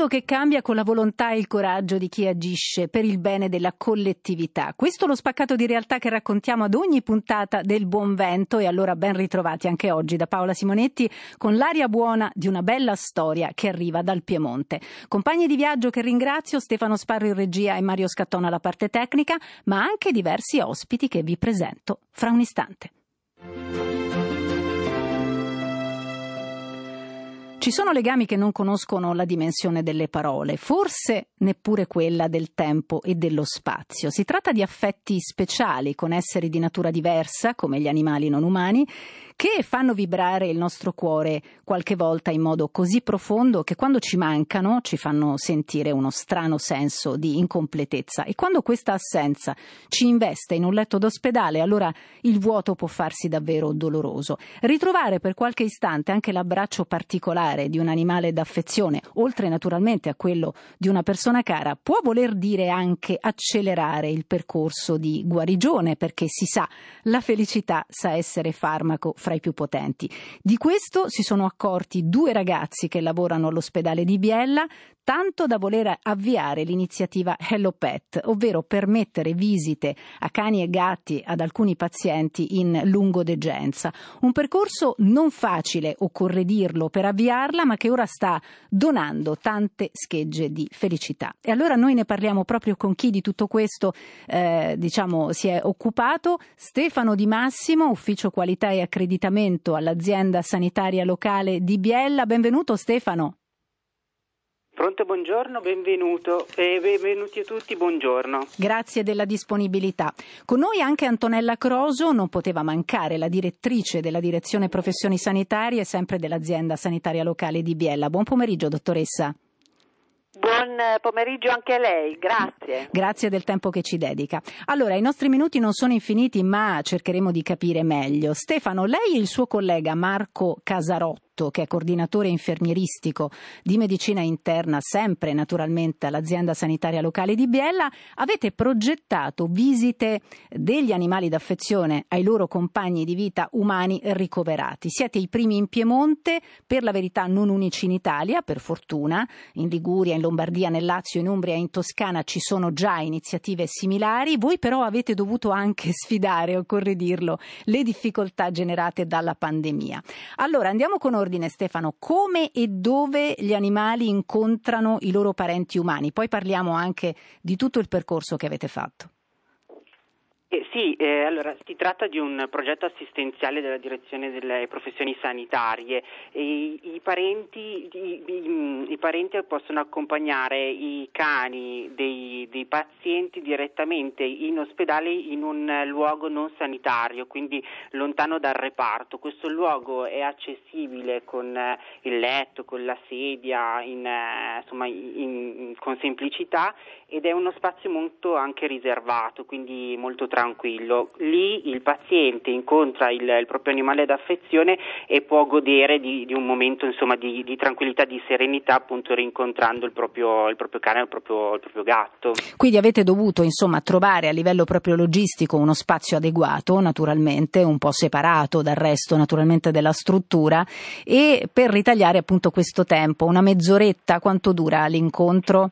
Mondo che cambia con la volontà e il coraggio di chi agisce per il bene della collettività. Questo è lo spaccato di realtà che raccontiamo ad ogni puntata del Buon Vento e allora ben ritrovati anche oggi da Paola Simonetti con l'aria buona di una bella storia che arriva dal Piemonte. Compagni di viaggio che ringrazio, Stefano Sparro in regia e Mario Scattona alla parte tecnica, ma anche diversi ospiti che vi presento fra un istante. Ci sono legami che non conoscono la dimensione delle parole, forse neppure quella del tempo e dello spazio. Si tratta di affetti speciali con esseri di natura diversa, come gli animali non umani, che fanno vibrare il nostro cuore qualche volta in modo così profondo che quando ci mancano ci fanno sentire uno strano senso di incompletezza e quando questa assenza ci investe in un letto d'ospedale allora il vuoto può farsi davvero doloroso. Ritrovare per qualche istante anche l'abbraccio particolare di un animale d'affezione, oltre naturalmente a quello di una persona cara, può voler dire anche accelerare il percorso di guarigione perché si sa, la felicità sa essere farmaco fra i più potenti. Di questo si sono accorti due ragazzi che lavorano all'ospedale di Biella, tanto da voler avviare l'iniziativa Hello Pet, ovvero permettere visite a cani e gatti ad alcuni pazienti in lungodegenza. Un percorso non facile, occorre dirlo, per avviarla, ma che ora sta donando tante schegge di felicità. E allora noi ne parliamo proprio con chi di tutto questo eh, diciamo, si è occupato, Stefano Di Massimo, ufficio qualità e accreditamento all'azienda sanitaria locale di Biella. Benvenuto Stefano. Pronto, buongiorno, benvenuto e benvenuti a tutti, buongiorno. Grazie della disponibilità. Con noi anche Antonella Croso, non poteva mancare, la direttrice della direzione professioni sanitarie, sempre dell'azienda sanitaria locale di Biella. Buon pomeriggio, dottoressa. Buon pomeriggio anche a lei, grazie. Grazie del tempo che ci dedica. Allora, i nostri minuti non sono infiniti, ma cercheremo di capire meglio. Stefano, lei e il suo collega Marco Casarotto che è coordinatore infermieristico di medicina interna, sempre naturalmente all'azienda sanitaria locale di Biella, avete progettato visite degli animali d'affezione ai loro compagni di vita umani ricoverati. Siete i primi in Piemonte, per la verità non unici in Italia, per fortuna, in Liguria, in Lombardia, nel Lazio, in Umbria e in Toscana ci sono già iniziative similari. Voi però avete dovuto anche sfidare, occorre dirlo, le difficoltà generate dalla pandemia. Allora andiamo con ordine ordine Stefano, come e dove gli animali incontrano i loro parenti umani? Poi parliamo anche di tutto il percorso che avete fatto. Eh, sì, eh, allora si tratta di un progetto assistenziale della direzione delle professioni sanitarie. I, i, parenti, i, i, parenti, possono accompagnare i cani dei, dei, pazienti direttamente in ospedale in un luogo non sanitario, quindi lontano dal reparto. Questo luogo è accessibile con eh, il letto, con la sedia, in, eh, insomma, in, con semplicità ed è uno spazio molto anche riservato, quindi molto tranquillo. Lì il paziente incontra il, il proprio animale d'affezione e può godere di, di un momento insomma, di, di, tranquillità, di serenità, appunto rincontrando il proprio, il proprio cane, il proprio, il proprio gatto. Quindi avete dovuto insomma, trovare a livello proprio logistico uno spazio adeguato, naturalmente un po' separato dal resto naturalmente della struttura e per ritagliare appunto questo tempo, una mezz'oretta, quanto dura l'incontro?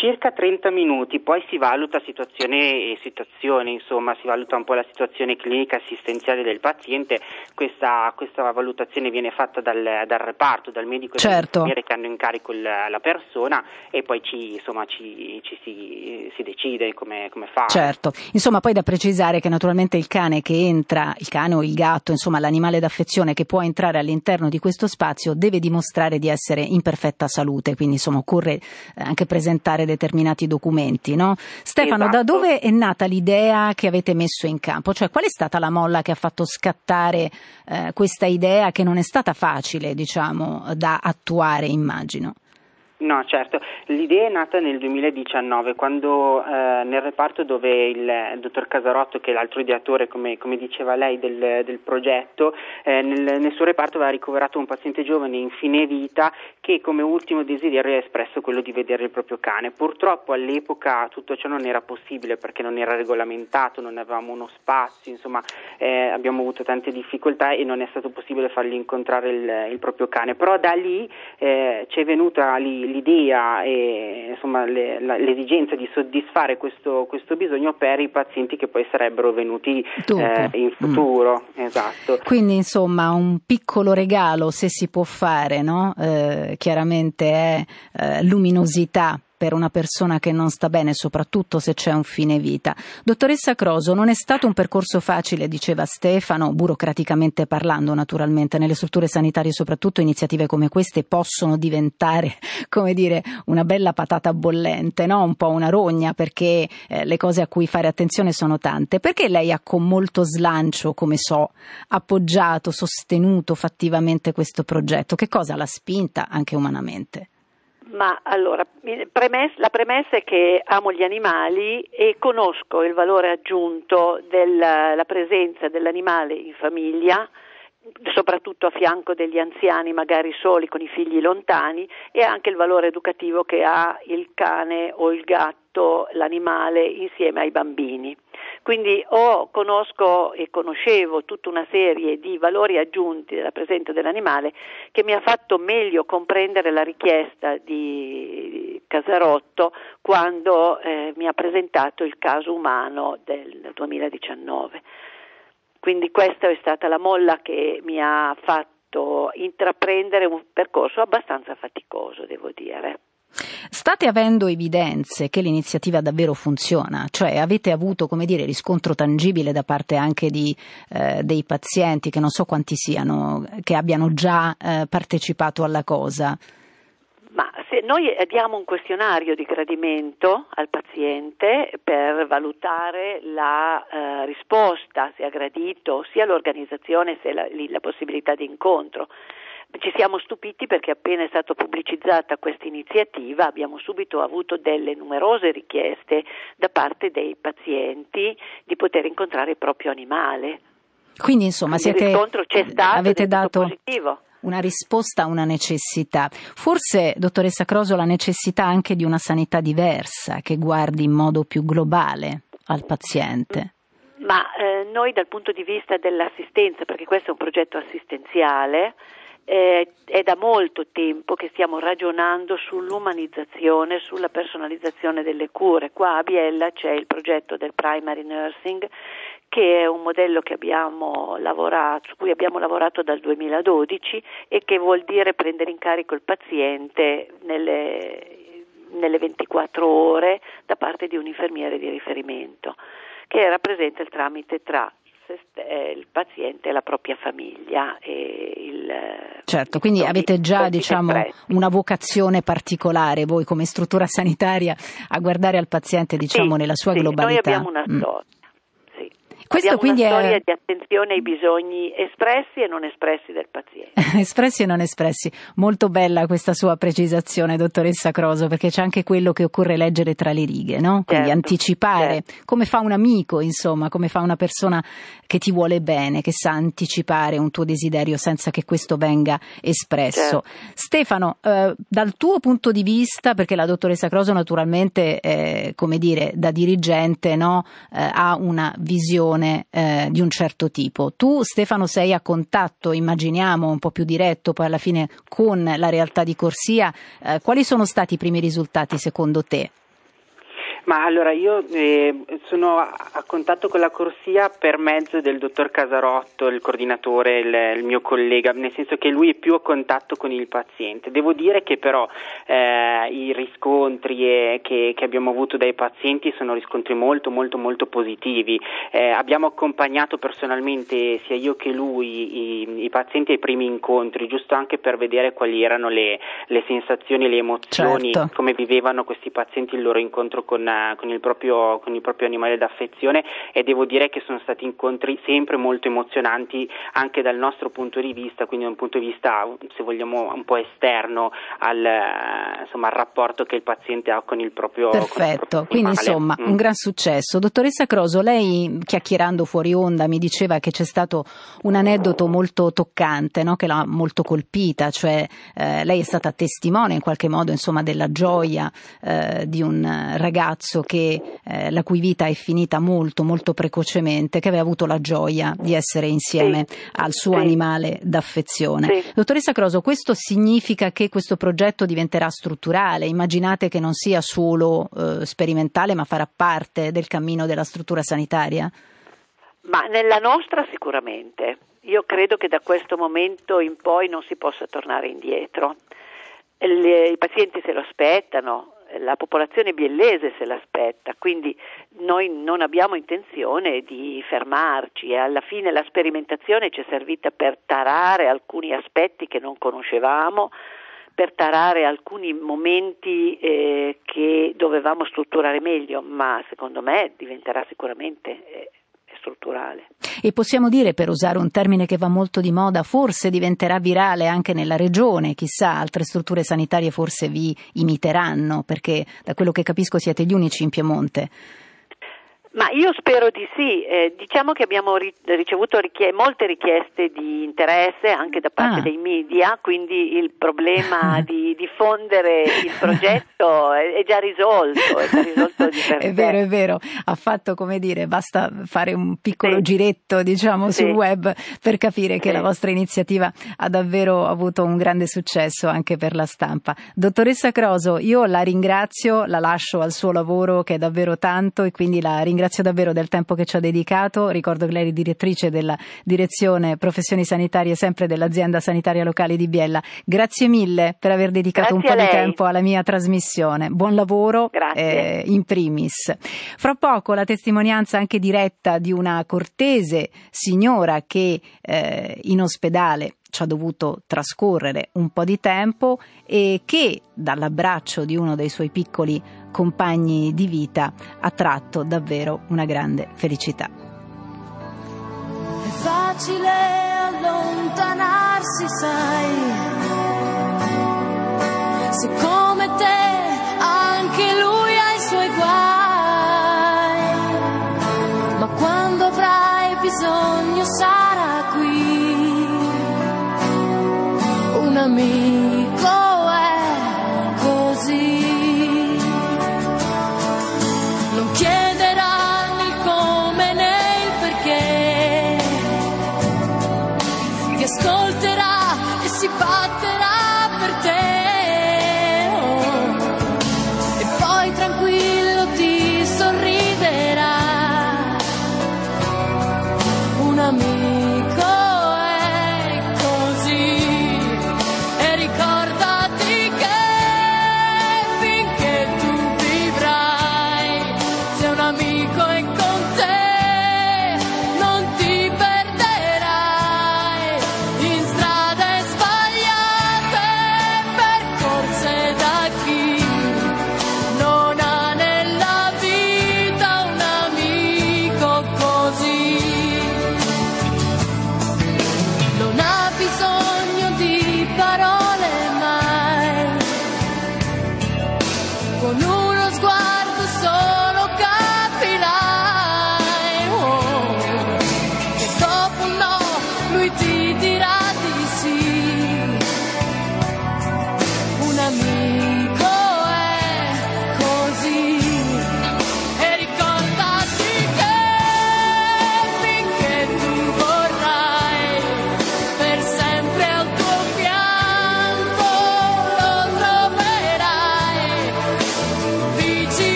Circa 30 minuti, poi si valuta situazione e situazione, insomma si valuta un po' la situazione clinica assistenziale del paziente, questa, questa valutazione viene fatta dal, dal reparto, dal medico certo. e che hanno in carico la, persona e poi ci, insomma, ci, ci si, si, decide come, come fare. Certo, insomma poi da precisare che naturalmente il cane che entra, il cane o il gatto, insomma l'animale d'affezione che può entrare all'interno di questo spazio deve dimostrare di essere in perfetta salute, quindi insomma occorre eh, anche presentare determinati documenti. No? Stefano, esatto. da dove è nata l'idea che avete messo in campo? Cioè, qual è stata la molla che ha fatto scattare eh, questa idea che non è stata facile, diciamo, da attuare, immagino? No, certo. L'idea è nata nel 2019, quando eh, nel reparto dove il dottor Casarotto, che è l'altro ideatore, come, come diceva lei, del, del progetto, eh, nel, nel, suo reparto aveva ricoverato un paziente giovane in fine vita che come ultimo desiderio ha espresso quello di vedere il proprio cane. Purtroppo all'epoca tutto ciò non era possibile perché non era regolamentato, non avevamo uno spazio, insomma eh, abbiamo avuto tante difficoltà e non è stato possibile fargli incontrare il, il proprio cane. Però da lì eh, ci è venuta lì l'idea e insomma, le, la, l'esigenza di soddisfare questo, questo, bisogno per i pazienti che poi sarebbero venuti eh, in futuro. Mm. Esatto. Quindi insomma un piccolo regalo se si può fare, no? eh, chiaramente è eh, luminosità per una persona che non sta bene, soprattutto se c'è un fine vita. Dottoressa Croso, non è stato un percorso facile, diceva Stefano, burocraticamente parlando naturalmente, nelle strutture sanitarie soprattutto iniziative come queste possono diventare, come dire, una bella patata bollente, no? un po' una rogna, perché eh, le cose a cui fare attenzione sono tante. Perché lei ha con molto slancio, come so, appoggiato, sostenuto fattivamente questo progetto? Che cosa l'ha spinta anche umanamente? Ma allora, la premessa è che amo gli animali e conosco il valore aggiunto della presenza dell'animale in famiglia, soprattutto a fianco degli anziani, magari soli con i figli lontani, e anche il valore educativo che ha il cane o il gatto, l'animale, insieme ai bambini. Quindi o conosco e conoscevo tutta una serie di valori aggiunti della presenza dell'animale che mi ha fatto meglio comprendere la richiesta di Casarotto quando eh, mi ha presentato il caso umano del 2019. Quindi questa è stata la molla che mi ha fatto intraprendere un percorso abbastanza faticoso, devo dire. State avendo evidenze che l'iniziativa davvero funziona, cioè avete avuto dire, riscontro tangibile da parte anche di, eh, dei pazienti, che non so quanti siano, che abbiano già eh, partecipato alla cosa? Ma se noi diamo un questionario di gradimento al paziente per valutare la eh, risposta, se ha gradito sia l'organizzazione sia la, la possibilità di incontro. Ci siamo stupiti perché appena è stata pubblicizzata questa iniziativa abbiamo subito avuto delle numerose richieste da parte dei pazienti di poter incontrare il proprio animale. Quindi insomma siete, riscontro c'è stato avete dato positivo una risposta a una necessità. Forse, dottoressa Croso, la necessità anche di una sanità diversa che guardi in modo più globale al paziente. Ma eh, noi dal punto di vista dell'assistenza, perché questo è un progetto assistenziale, eh, è da molto tempo che stiamo ragionando sull'umanizzazione, sulla personalizzazione delle cure. Qua a Biella c'è il progetto del primary nursing che è un modello lavorato, su cui abbiamo lavorato dal 2012 e che vuol dire prendere in carico il paziente nelle, nelle 24 ore da parte di un infermiere di riferimento che rappresenta il tramite tra il paziente e la propria famiglia. Il, certo, quindi avete già diciamo, una vocazione particolare voi come struttura sanitaria a guardare al paziente diciamo, sì, nella sua sì, globalità. Noi abbiamo una mm. Questo Abbiamo quindi una storia è... di attenzione ai bisogni espressi e non espressi del paziente. espressi e non espressi. Molto bella questa sua precisazione, dottoressa Croso, perché c'è anche quello che occorre leggere tra le righe, no? Quindi certo, anticipare, certo. come fa un amico, insomma, come fa una persona che ti vuole bene, che sa anticipare un tuo desiderio senza che questo venga espresso. Certo. Stefano, eh, dal tuo punto di vista, perché la dottoressa Croso naturalmente, eh, come dire, da dirigente, no? eh, ha una visione persone eh, di un certo tipo. Tu Stefano sei a contatto, immaginiamo, un po' più diretto poi alla fine con la realtà di Corsia. Eh, quali sono stati i primi risultati secondo te? Ma allora io eh, sono a, contatto con la corsia per mezzo del dottor Casarotto, il coordinatore, il, il, mio collega, nel senso che lui è più a contatto con il paziente. Devo dire che però eh, i riscontri eh, che, che, abbiamo avuto dai pazienti sono riscontri molto molto molto positivi. Eh, abbiamo accompagnato personalmente sia io che lui i, i, pazienti ai primi incontri, giusto anche per vedere quali erano le, le sensazioni, le emozioni, certo. come vivevano questi pazienti il loro incontro con con, il proprio, con il proprio animale d'affezione e devo dire che sono stati incontri sempre molto emozionanti anche dal nostro punto di vista, quindi da un punto di vista se vogliamo un po' esterno al, insomma, al rapporto che il paziente ha con il proprio Perfetto, il proprio quindi insomma mm. un gran successo. Dottoressa Croso, lei chiacchierando fuori onda mi diceva che c'è stato un aneddoto molto toccante no? che l'ha molto colpita, cioè eh, lei è stata testimone in qualche modo insomma, della gioia eh, di un ragazzo che, eh, la cui vita è finita molto molto precocemente, che aveva avuto la gioia di essere insieme sì. al suo sì. animale d'affezione. Sì. Dottoressa Croso, questo significa che questo progetto diventerà strutturale? Immaginate che non sia solo eh, sperimentale ma farà parte del cammino della struttura sanitaria? Ma nella nostra sicuramente. Io credo che da questo momento in poi non si possa tornare indietro. Le, I pazienti se lo aspettano, la popolazione biellese se l'aspetta, quindi noi non abbiamo intenzione di fermarci. E alla fine la sperimentazione ci è servita per tarare alcuni aspetti che non conoscevamo, per tarare alcuni momenti eh, che dovevamo strutturare meglio, ma secondo me diventerà sicuramente eh, strutturale. E possiamo dire, per usare un termine che va molto di moda, forse diventerà virale anche nella regione, chissà, altre strutture sanitarie forse vi imiteranno, perché da quello che capisco siete gli unici in Piemonte. Ma io spero di sì, eh, diciamo che abbiamo ri- ricevuto richie- molte richieste di interesse anche da parte ah. dei media, quindi il problema di diffondere il progetto è, è, già risolto. È, già risolto è vero, è vero, ha fatto come dire, basta fare un piccolo sì. giretto diciamo sì. sul web per capire che sì. la vostra iniziativa ha davvero avuto un grande successo anche per la stampa. Dottoressa Croso, io la ringrazio, la lascio al suo lavoro che è davvero tanto e quindi la ringrazio ringrazio davvero del tempo che ci ha dedicato. Ricordo che lei è direttrice della direzione professioni sanitarie sempre dell'azienda sanitaria locale di Biella. Grazie mille per aver dedicato Grazie un po' di tempo alla mia trasmissione. Buon lavoro eh, in primis. Fra poco la testimonianza anche diretta di una cortese signora che eh, in ospedale ci ha dovuto trascorrere un po' di tempo e che dall'abbraccio di uno dei suoi piccoli compagni di vita ha tratto davvero una grande felicità. È facile allontanarsi, sai, se come te anche lui ha i suoi guai, ma quando avrai bisogno sarà qui. Un amico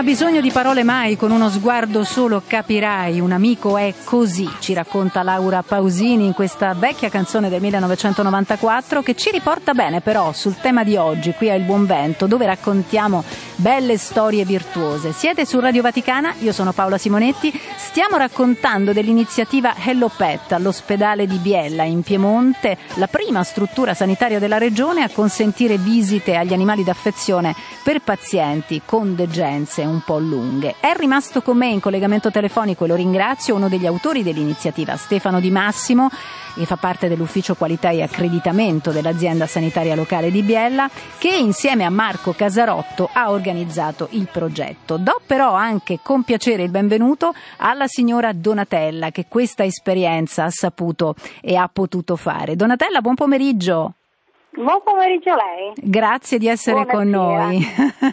ha bisogno di parole mai, con uno sguardo solo capirai, un amico è così, ci racconta Laura Pausini in questa vecchia canzone del 1994 che ci riporta bene però sul tema di oggi, qui a Il Buon Vento, dove raccontiamo belle storie virtuose. Siete su Radio Vaticana, io sono Paola Simonetti, stiamo raccontando dell'iniziativa Hello Pet all'ospedale di Biella in Piemonte, la prima struttura sanitaria della regione a consentire visite agli animali d'affezione per pazienti con degenze un po' lunghe. È rimasto con me in collegamento telefonico e lo ringrazio uno degli autori dell'iniziativa, Stefano Di Massimo, che fa parte dell'ufficio qualità e accreditamento dell'azienda sanitaria locale di Biella, che insieme a Marco Casarotto ha organizzato il progetto. Do però anche con piacere il benvenuto alla signora Donatella che questa esperienza ha saputo e ha potuto fare. Donatella, buon pomeriggio. Buon pomeriggio a lei. Grazie di essere Buonasera. con noi.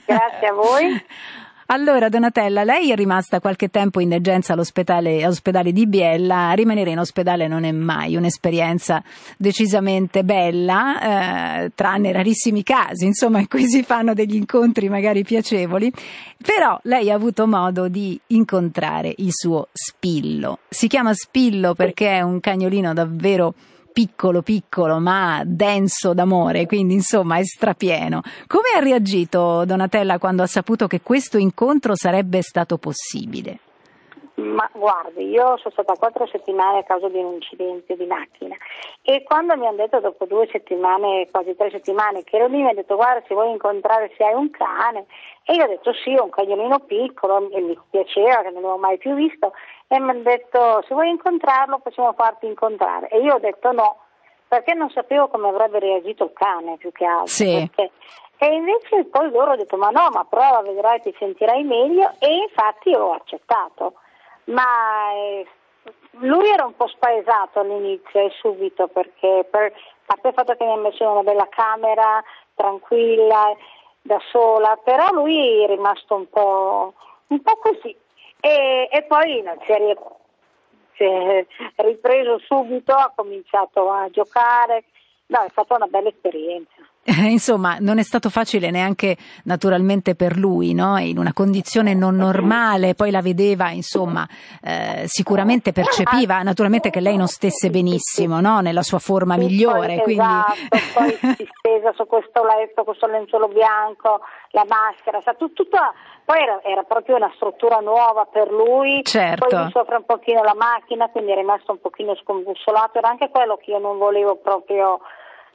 Grazie a voi. Allora, Donatella, lei è rimasta qualche tempo in degenza all'ospedale, all'ospedale, di Biella. Rimanere in ospedale non è mai un'esperienza decisamente bella, eh, tranne rarissimi casi, insomma, in cui si fanno degli incontri magari piacevoli. Però lei ha avuto modo di incontrare il suo Spillo. Si chiama Spillo perché è un cagnolino davvero piccolo piccolo ma denso d'amore, quindi insomma è strapieno. Come ha reagito Donatella quando ha saputo che questo incontro sarebbe stato possibile? Ma guardi, io sono stata quattro settimane a causa di un incidente di macchina e quando mi hanno detto dopo due settimane, quasi tre settimane, che ero lì mi ha detto guarda se vuoi incontrare se hai un cane e io ho detto sì, un cagnolino piccolo e mi piaceva che non l'avevo mai più visto e mi hanno detto se vuoi incontrarlo possiamo farti incontrare e io ho detto no perché non sapevo come avrebbe reagito il cane più che altro. Sì. Perché... E invece poi loro hanno detto ma no, ma prova, vedrai, ti sentirai meglio e infatti ho accettato. Ma eh, lui era un po' spaesato all'inizio e subito perché per, a parte il fatto che mi ha messo in una bella camera tranquilla da sola, però lui è rimasto un po', un po così. E, e poi no, si, è, si è ripreso subito, ha cominciato a giocare, no, è stata una bella esperienza. Insomma, non è stato facile neanche naturalmente per lui, no? in una condizione non normale, poi la vedeva, insomma, eh, sicuramente percepiva naturalmente che lei non stesse benissimo no? nella sua forma Sì, migliore. Poi, quindi... Esatto, poi si stesa su questo letto, questo lenzuolo bianco, la maschera, sa, tut- tutta, poi era, era proprio una struttura nuova per lui, Certo. poi gli soffre un pochino la macchina, quindi è rimasto un pochino scombussolato, era anche quello che io non volevo proprio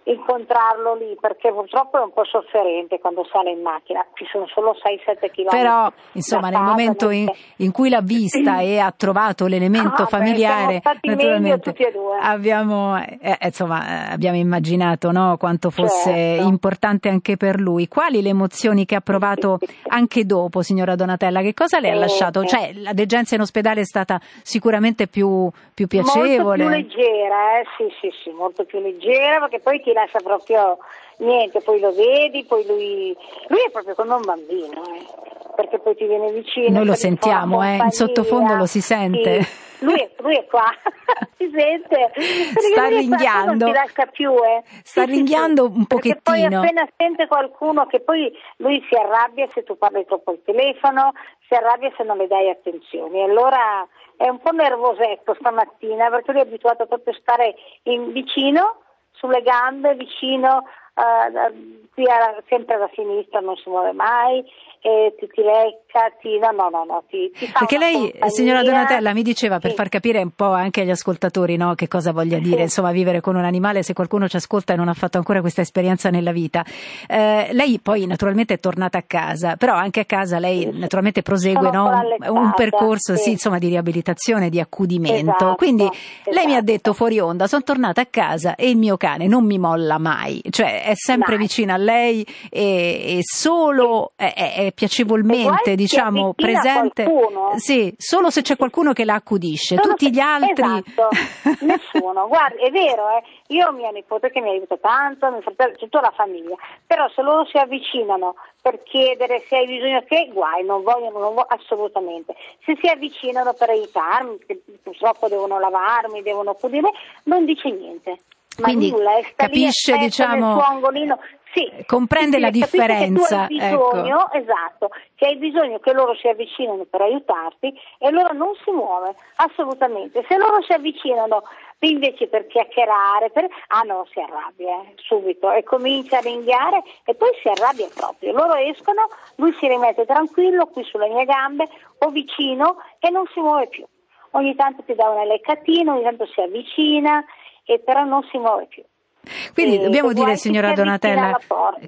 incontrarlo lì perché purtroppo è un po' sofferente quando sale in macchina, ci sono solo 6-7 km. Però, insomma, nel momento in, in cui l'ha vista e ha trovato l'elemento Ah, beh, familiare, meglio naturalmente tutti e due. abbiamo, eh, eh, insomma, eh, abbiamo immaginato no, quanto fosse Certo. importante anche per lui. Quali le emozioni che ha provato anche dopo, signora Donatella? Che cosa le ha Eh, lasciato? Cioè, la degenza in ospedale è stata sicuramente più, più piacevole. Molto più leggera, eh? sì, sì, sì, molto più leggera perché poi ti lascia proprio niente, poi lo vedi, poi lui, lui è proprio come un bambino, eh? perché poi ti viene vicino. Noi lo sentiamo, eh, in sottofondo lo si sente. Sì. Lui, è, lui è qua, si sente. Sta ringhiando. Non ti lascia più, eh. Sta Sì, ringhiando sì. un Perché poi pochettino. appena sente qualcuno che poi lui si arrabbia se tu parli troppo al telefono, si arrabbia se non le dai attenzioni. Allora è un po' nervosetto stamattina perché lui è abituato proprio a stare in- vicino, sulle gambe, vicino, eh, qui a- sempre alla sinistra, non si muove mai, e ti, lecca, ti, no, no, no, no, ti, ti Perché lei, compagnia. signora Donatella, mi diceva per Sì. far capire un po' anche agli ascoltatori no, che cosa voglia dire, Sì. insomma, vivere con un animale, se qualcuno ci ascolta e non ha fatto ancora questa esperienza nella vita. Eh, lei poi naturalmente è tornata a casa, però anche a casa lei Sì. naturalmente prosegue no, un, un percorso insomma, di riabilitazione, di accudimento. Esatto, Quindi lei mi ha esatto. detto fuori onda, sono tornata a casa e il mio cane non mi molla mai, cioè è sempre Mai. vicino a lei e, e solo è, è- piacevolmente diciamo presente. qualcuno. Sì, solo se c'è qualcuno che la accudisce, Solo tutti se- gli altri. Esatto, nessuno. Guarda, è vero, eh, io ho mia nipote che mi aiuta tanto, mio fratello, tutta la famiglia, però se loro si avvicinano per chiedere se hai bisogno che, guai, non vogliono, non vo- assolutamente. Se si avvicinano per aiutarmi, purtroppo devono lavarmi, devono accudire, non dice niente. Ma Quindi nulla, è lì, capisce, aspetta diciamo, nel suo angolino. Sì, comprende sì, la differenza, Che tu hai bisogno, esatto, che hai bisogno che loro si avvicinino per aiutarti e allora non si muove, assolutamente. Se loro si avvicinano invece per chiacchierare, per... ah no, si arrabbia eh, subito e comincia a ringhiare e poi si arrabbia proprio. Loro escono, lui si rimette tranquillo qui sulle mie gambe o vicino e non si muove più. Ogni tanto ti dà una leccatina, ogni tanto si avvicina, e però non si muove più. Quindi E dobbiamo dire, signora Donatella,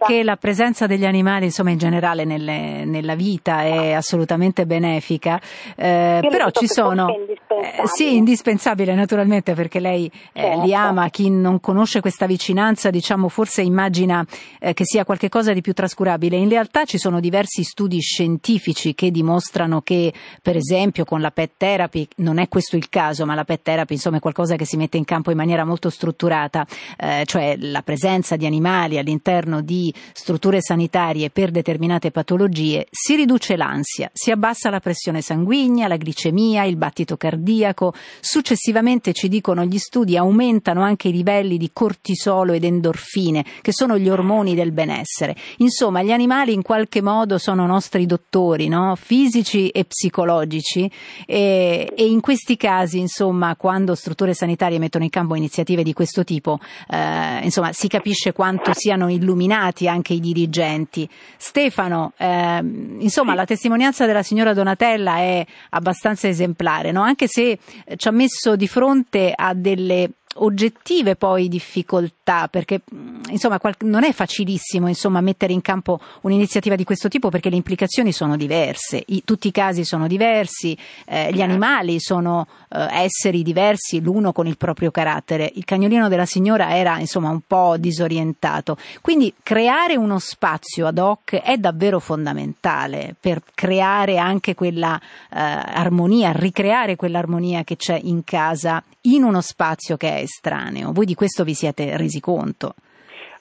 che la presenza degli animali, insomma, in generale nelle- nella vita è assolutamente benefica, eh, però ci sono... è indispensabile. eh, sì, indispensabile naturalmente perché lei eh, Certo. li ama, chi non conosce questa vicinanza diciamo forse immagina eh, che sia qualcosa di più trascurabile, in realtà ci sono diversi studi scientifici che dimostrano che per esempio con la pet therapy, non è questo il caso, ma la pet therapy insomma è qualcosa che si mette in campo in maniera molto strutturata, eh, cioè la presenza di animali all'interno di strutture sanitarie per determinate patologie, si riduce l'ansia, si abbassa la pressione sanguigna, la glicemia, il battito cardiaco, successivamente ci dicono gli studi aumentano anche i livelli di cortisolo ed endorfine, che sono gli ormoni del benessere. Insomma, gli animali in qualche modo sono nostri dottori, no? fisici e psicologici e, e in questi casi, insomma, quando strutture sanitarie mettono in campo iniziative di questo tipo, eh, insomma, si capisce quanto siano illuminati anche i dirigenti. Stefano, ehm, insomma, la testimonianza della signora Donatella è abbastanza esemplare, no? anche se eh, ci ha messo di fronte a delle oggettive poi difficoltà perché mh, insomma qual- non è facilissimo insomma mettere in campo un'iniziativa di questo tipo perché le implicazioni sono diverse I- tutti i casi sono diversi eh, gli animali sono eh, esseri diversi l'uno con il proprio carattere. Il cagnolino della signora era insomma un po' disorientato. Quindi creare uno spazio ad hoc è davvero fondamentale per creare anche quella eh, armonia ricreare quell'armonia che c'è in casa in uno spazio che è estraneo. Voi di questo vi siete resi conto?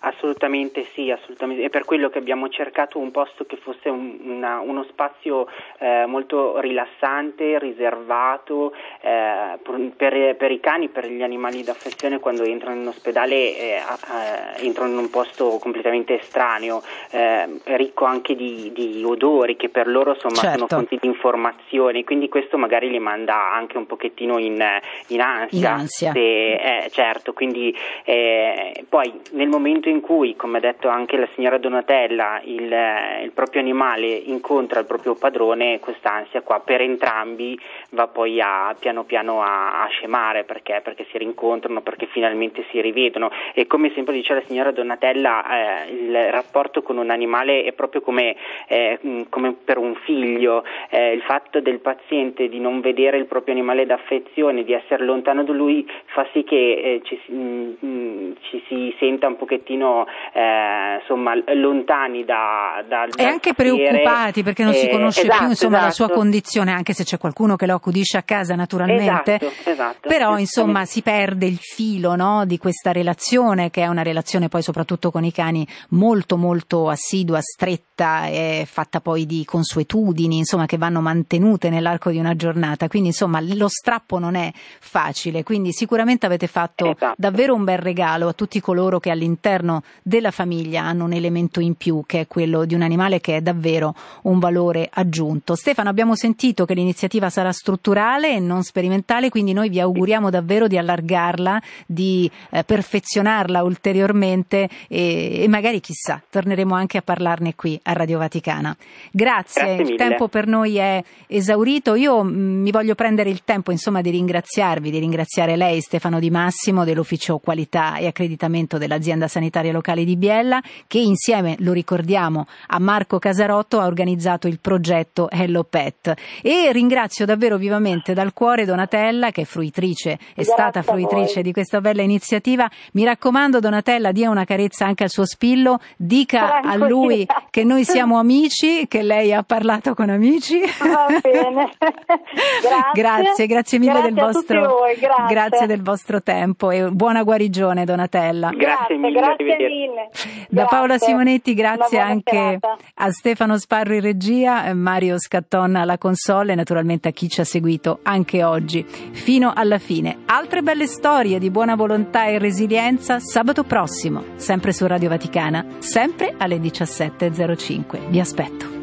Assolutamente sì, assolutamente. È per quello che abbiamo cercato un posto che fosse un- una- uno spazio eh, molto rilassante, riservato eh, per, per i cani, per gli animali d'affezione quando entrano in ospedale eh, entrano in un posto completamente estraneo, eh, ricco anche di, di odori che per loro insomma, sono Certo. fonti di informazioni, quindi questo magari li manda anche un pochettino in, in ansia. In ansia. Se- eh, certo, quindi eh, poi nel momento in cui, come ha detto anche la signora Donatella, il, eh, il proprio animale incontra il proprio padrone, quest'ansia qua per entrambi va poi a, piano piano a, a scemare perché? perché si rincontrano, perché finalmente si rivedono e come sempre dice la signora Donatella, eh, il rapporto con un animale è proprio come, eh, mh, come per un figlio, eh, il fatto del paziente di non vedere il proprio animale d'affezione, di essere lontano da lui fa sì che eh, ci, mh, mh, ci si senta un pochettino eh, insomma lontani da, da, E anche sapere. preoccupati perché non si Eh, conosce esatto, più insomma, la sua esatto. condizione, anche se c'è qualcuno che lo accudisce a casa naturalmente. Esatto, esatto. Però insomma si perde il filo no, di questa relazione che è una relazione poi soprattutto con i cani molto molto assidua, stretta e fatta poi di consuetudini insomma che vanno mantenute nell'arco di una giornata. Quindi insomma lo strappo non è facile. Quindi sicuramente avete fatto Esatto. davvero un bel regalo a tutti coloro che all'interno della famiglia hanno un elemento in più che è quello di un animale che è davvero un valore aggiunto. Stefano, abbiamo sentito che l'iniziativa sarà strutturale e non sperimentale, quindi noi vi auguriamo davvero di allargarla, di eh, perfezionarla ulteriormente e, e magari chissà, torneremo anche a parlarne qui a Radio Vaticana. Grazie, Grazie il tempo per noi è esaurito. Io mh, mi voglio prendere il tempo insomma di ringraziarvi, di ringraziare lei Stefano Di Massimo dell'ufficio qualità e accreditamento dell'azienda sanitaria locale di Biella che insieme, lo ricordiamo, a Marco Casarotto ha organizzato il progetto Hello Pet e ringrazio davvero vivamente dal cuore Donatella che è fruitrice, è Grazie stata fruitrice di questa bella iniziativa. Mi raccomando Donatella, dia una carezza anche al suo spillo, dica a lui che noi siamo amici, che lei ha parlato con amici. Va bene. Grazie. grazie, grazie mille Grazie del vostro voi, grazie. grazie del vostro tempo e buona guarigione Donatella. Grazie mille. Grazie Grazie mille. Da Paola. Simonetti, grazie anche serata. a Stefano Sparro in regia, eh, Mario Scatton alla console e naturalmente a chi ci ha seguito anche oggi fino alla fine. Altre belle storie di buona volontà e resilienza sabato prossimo, sempre su Radio Vaticana, sempre alle 17.05. Vi aspetto.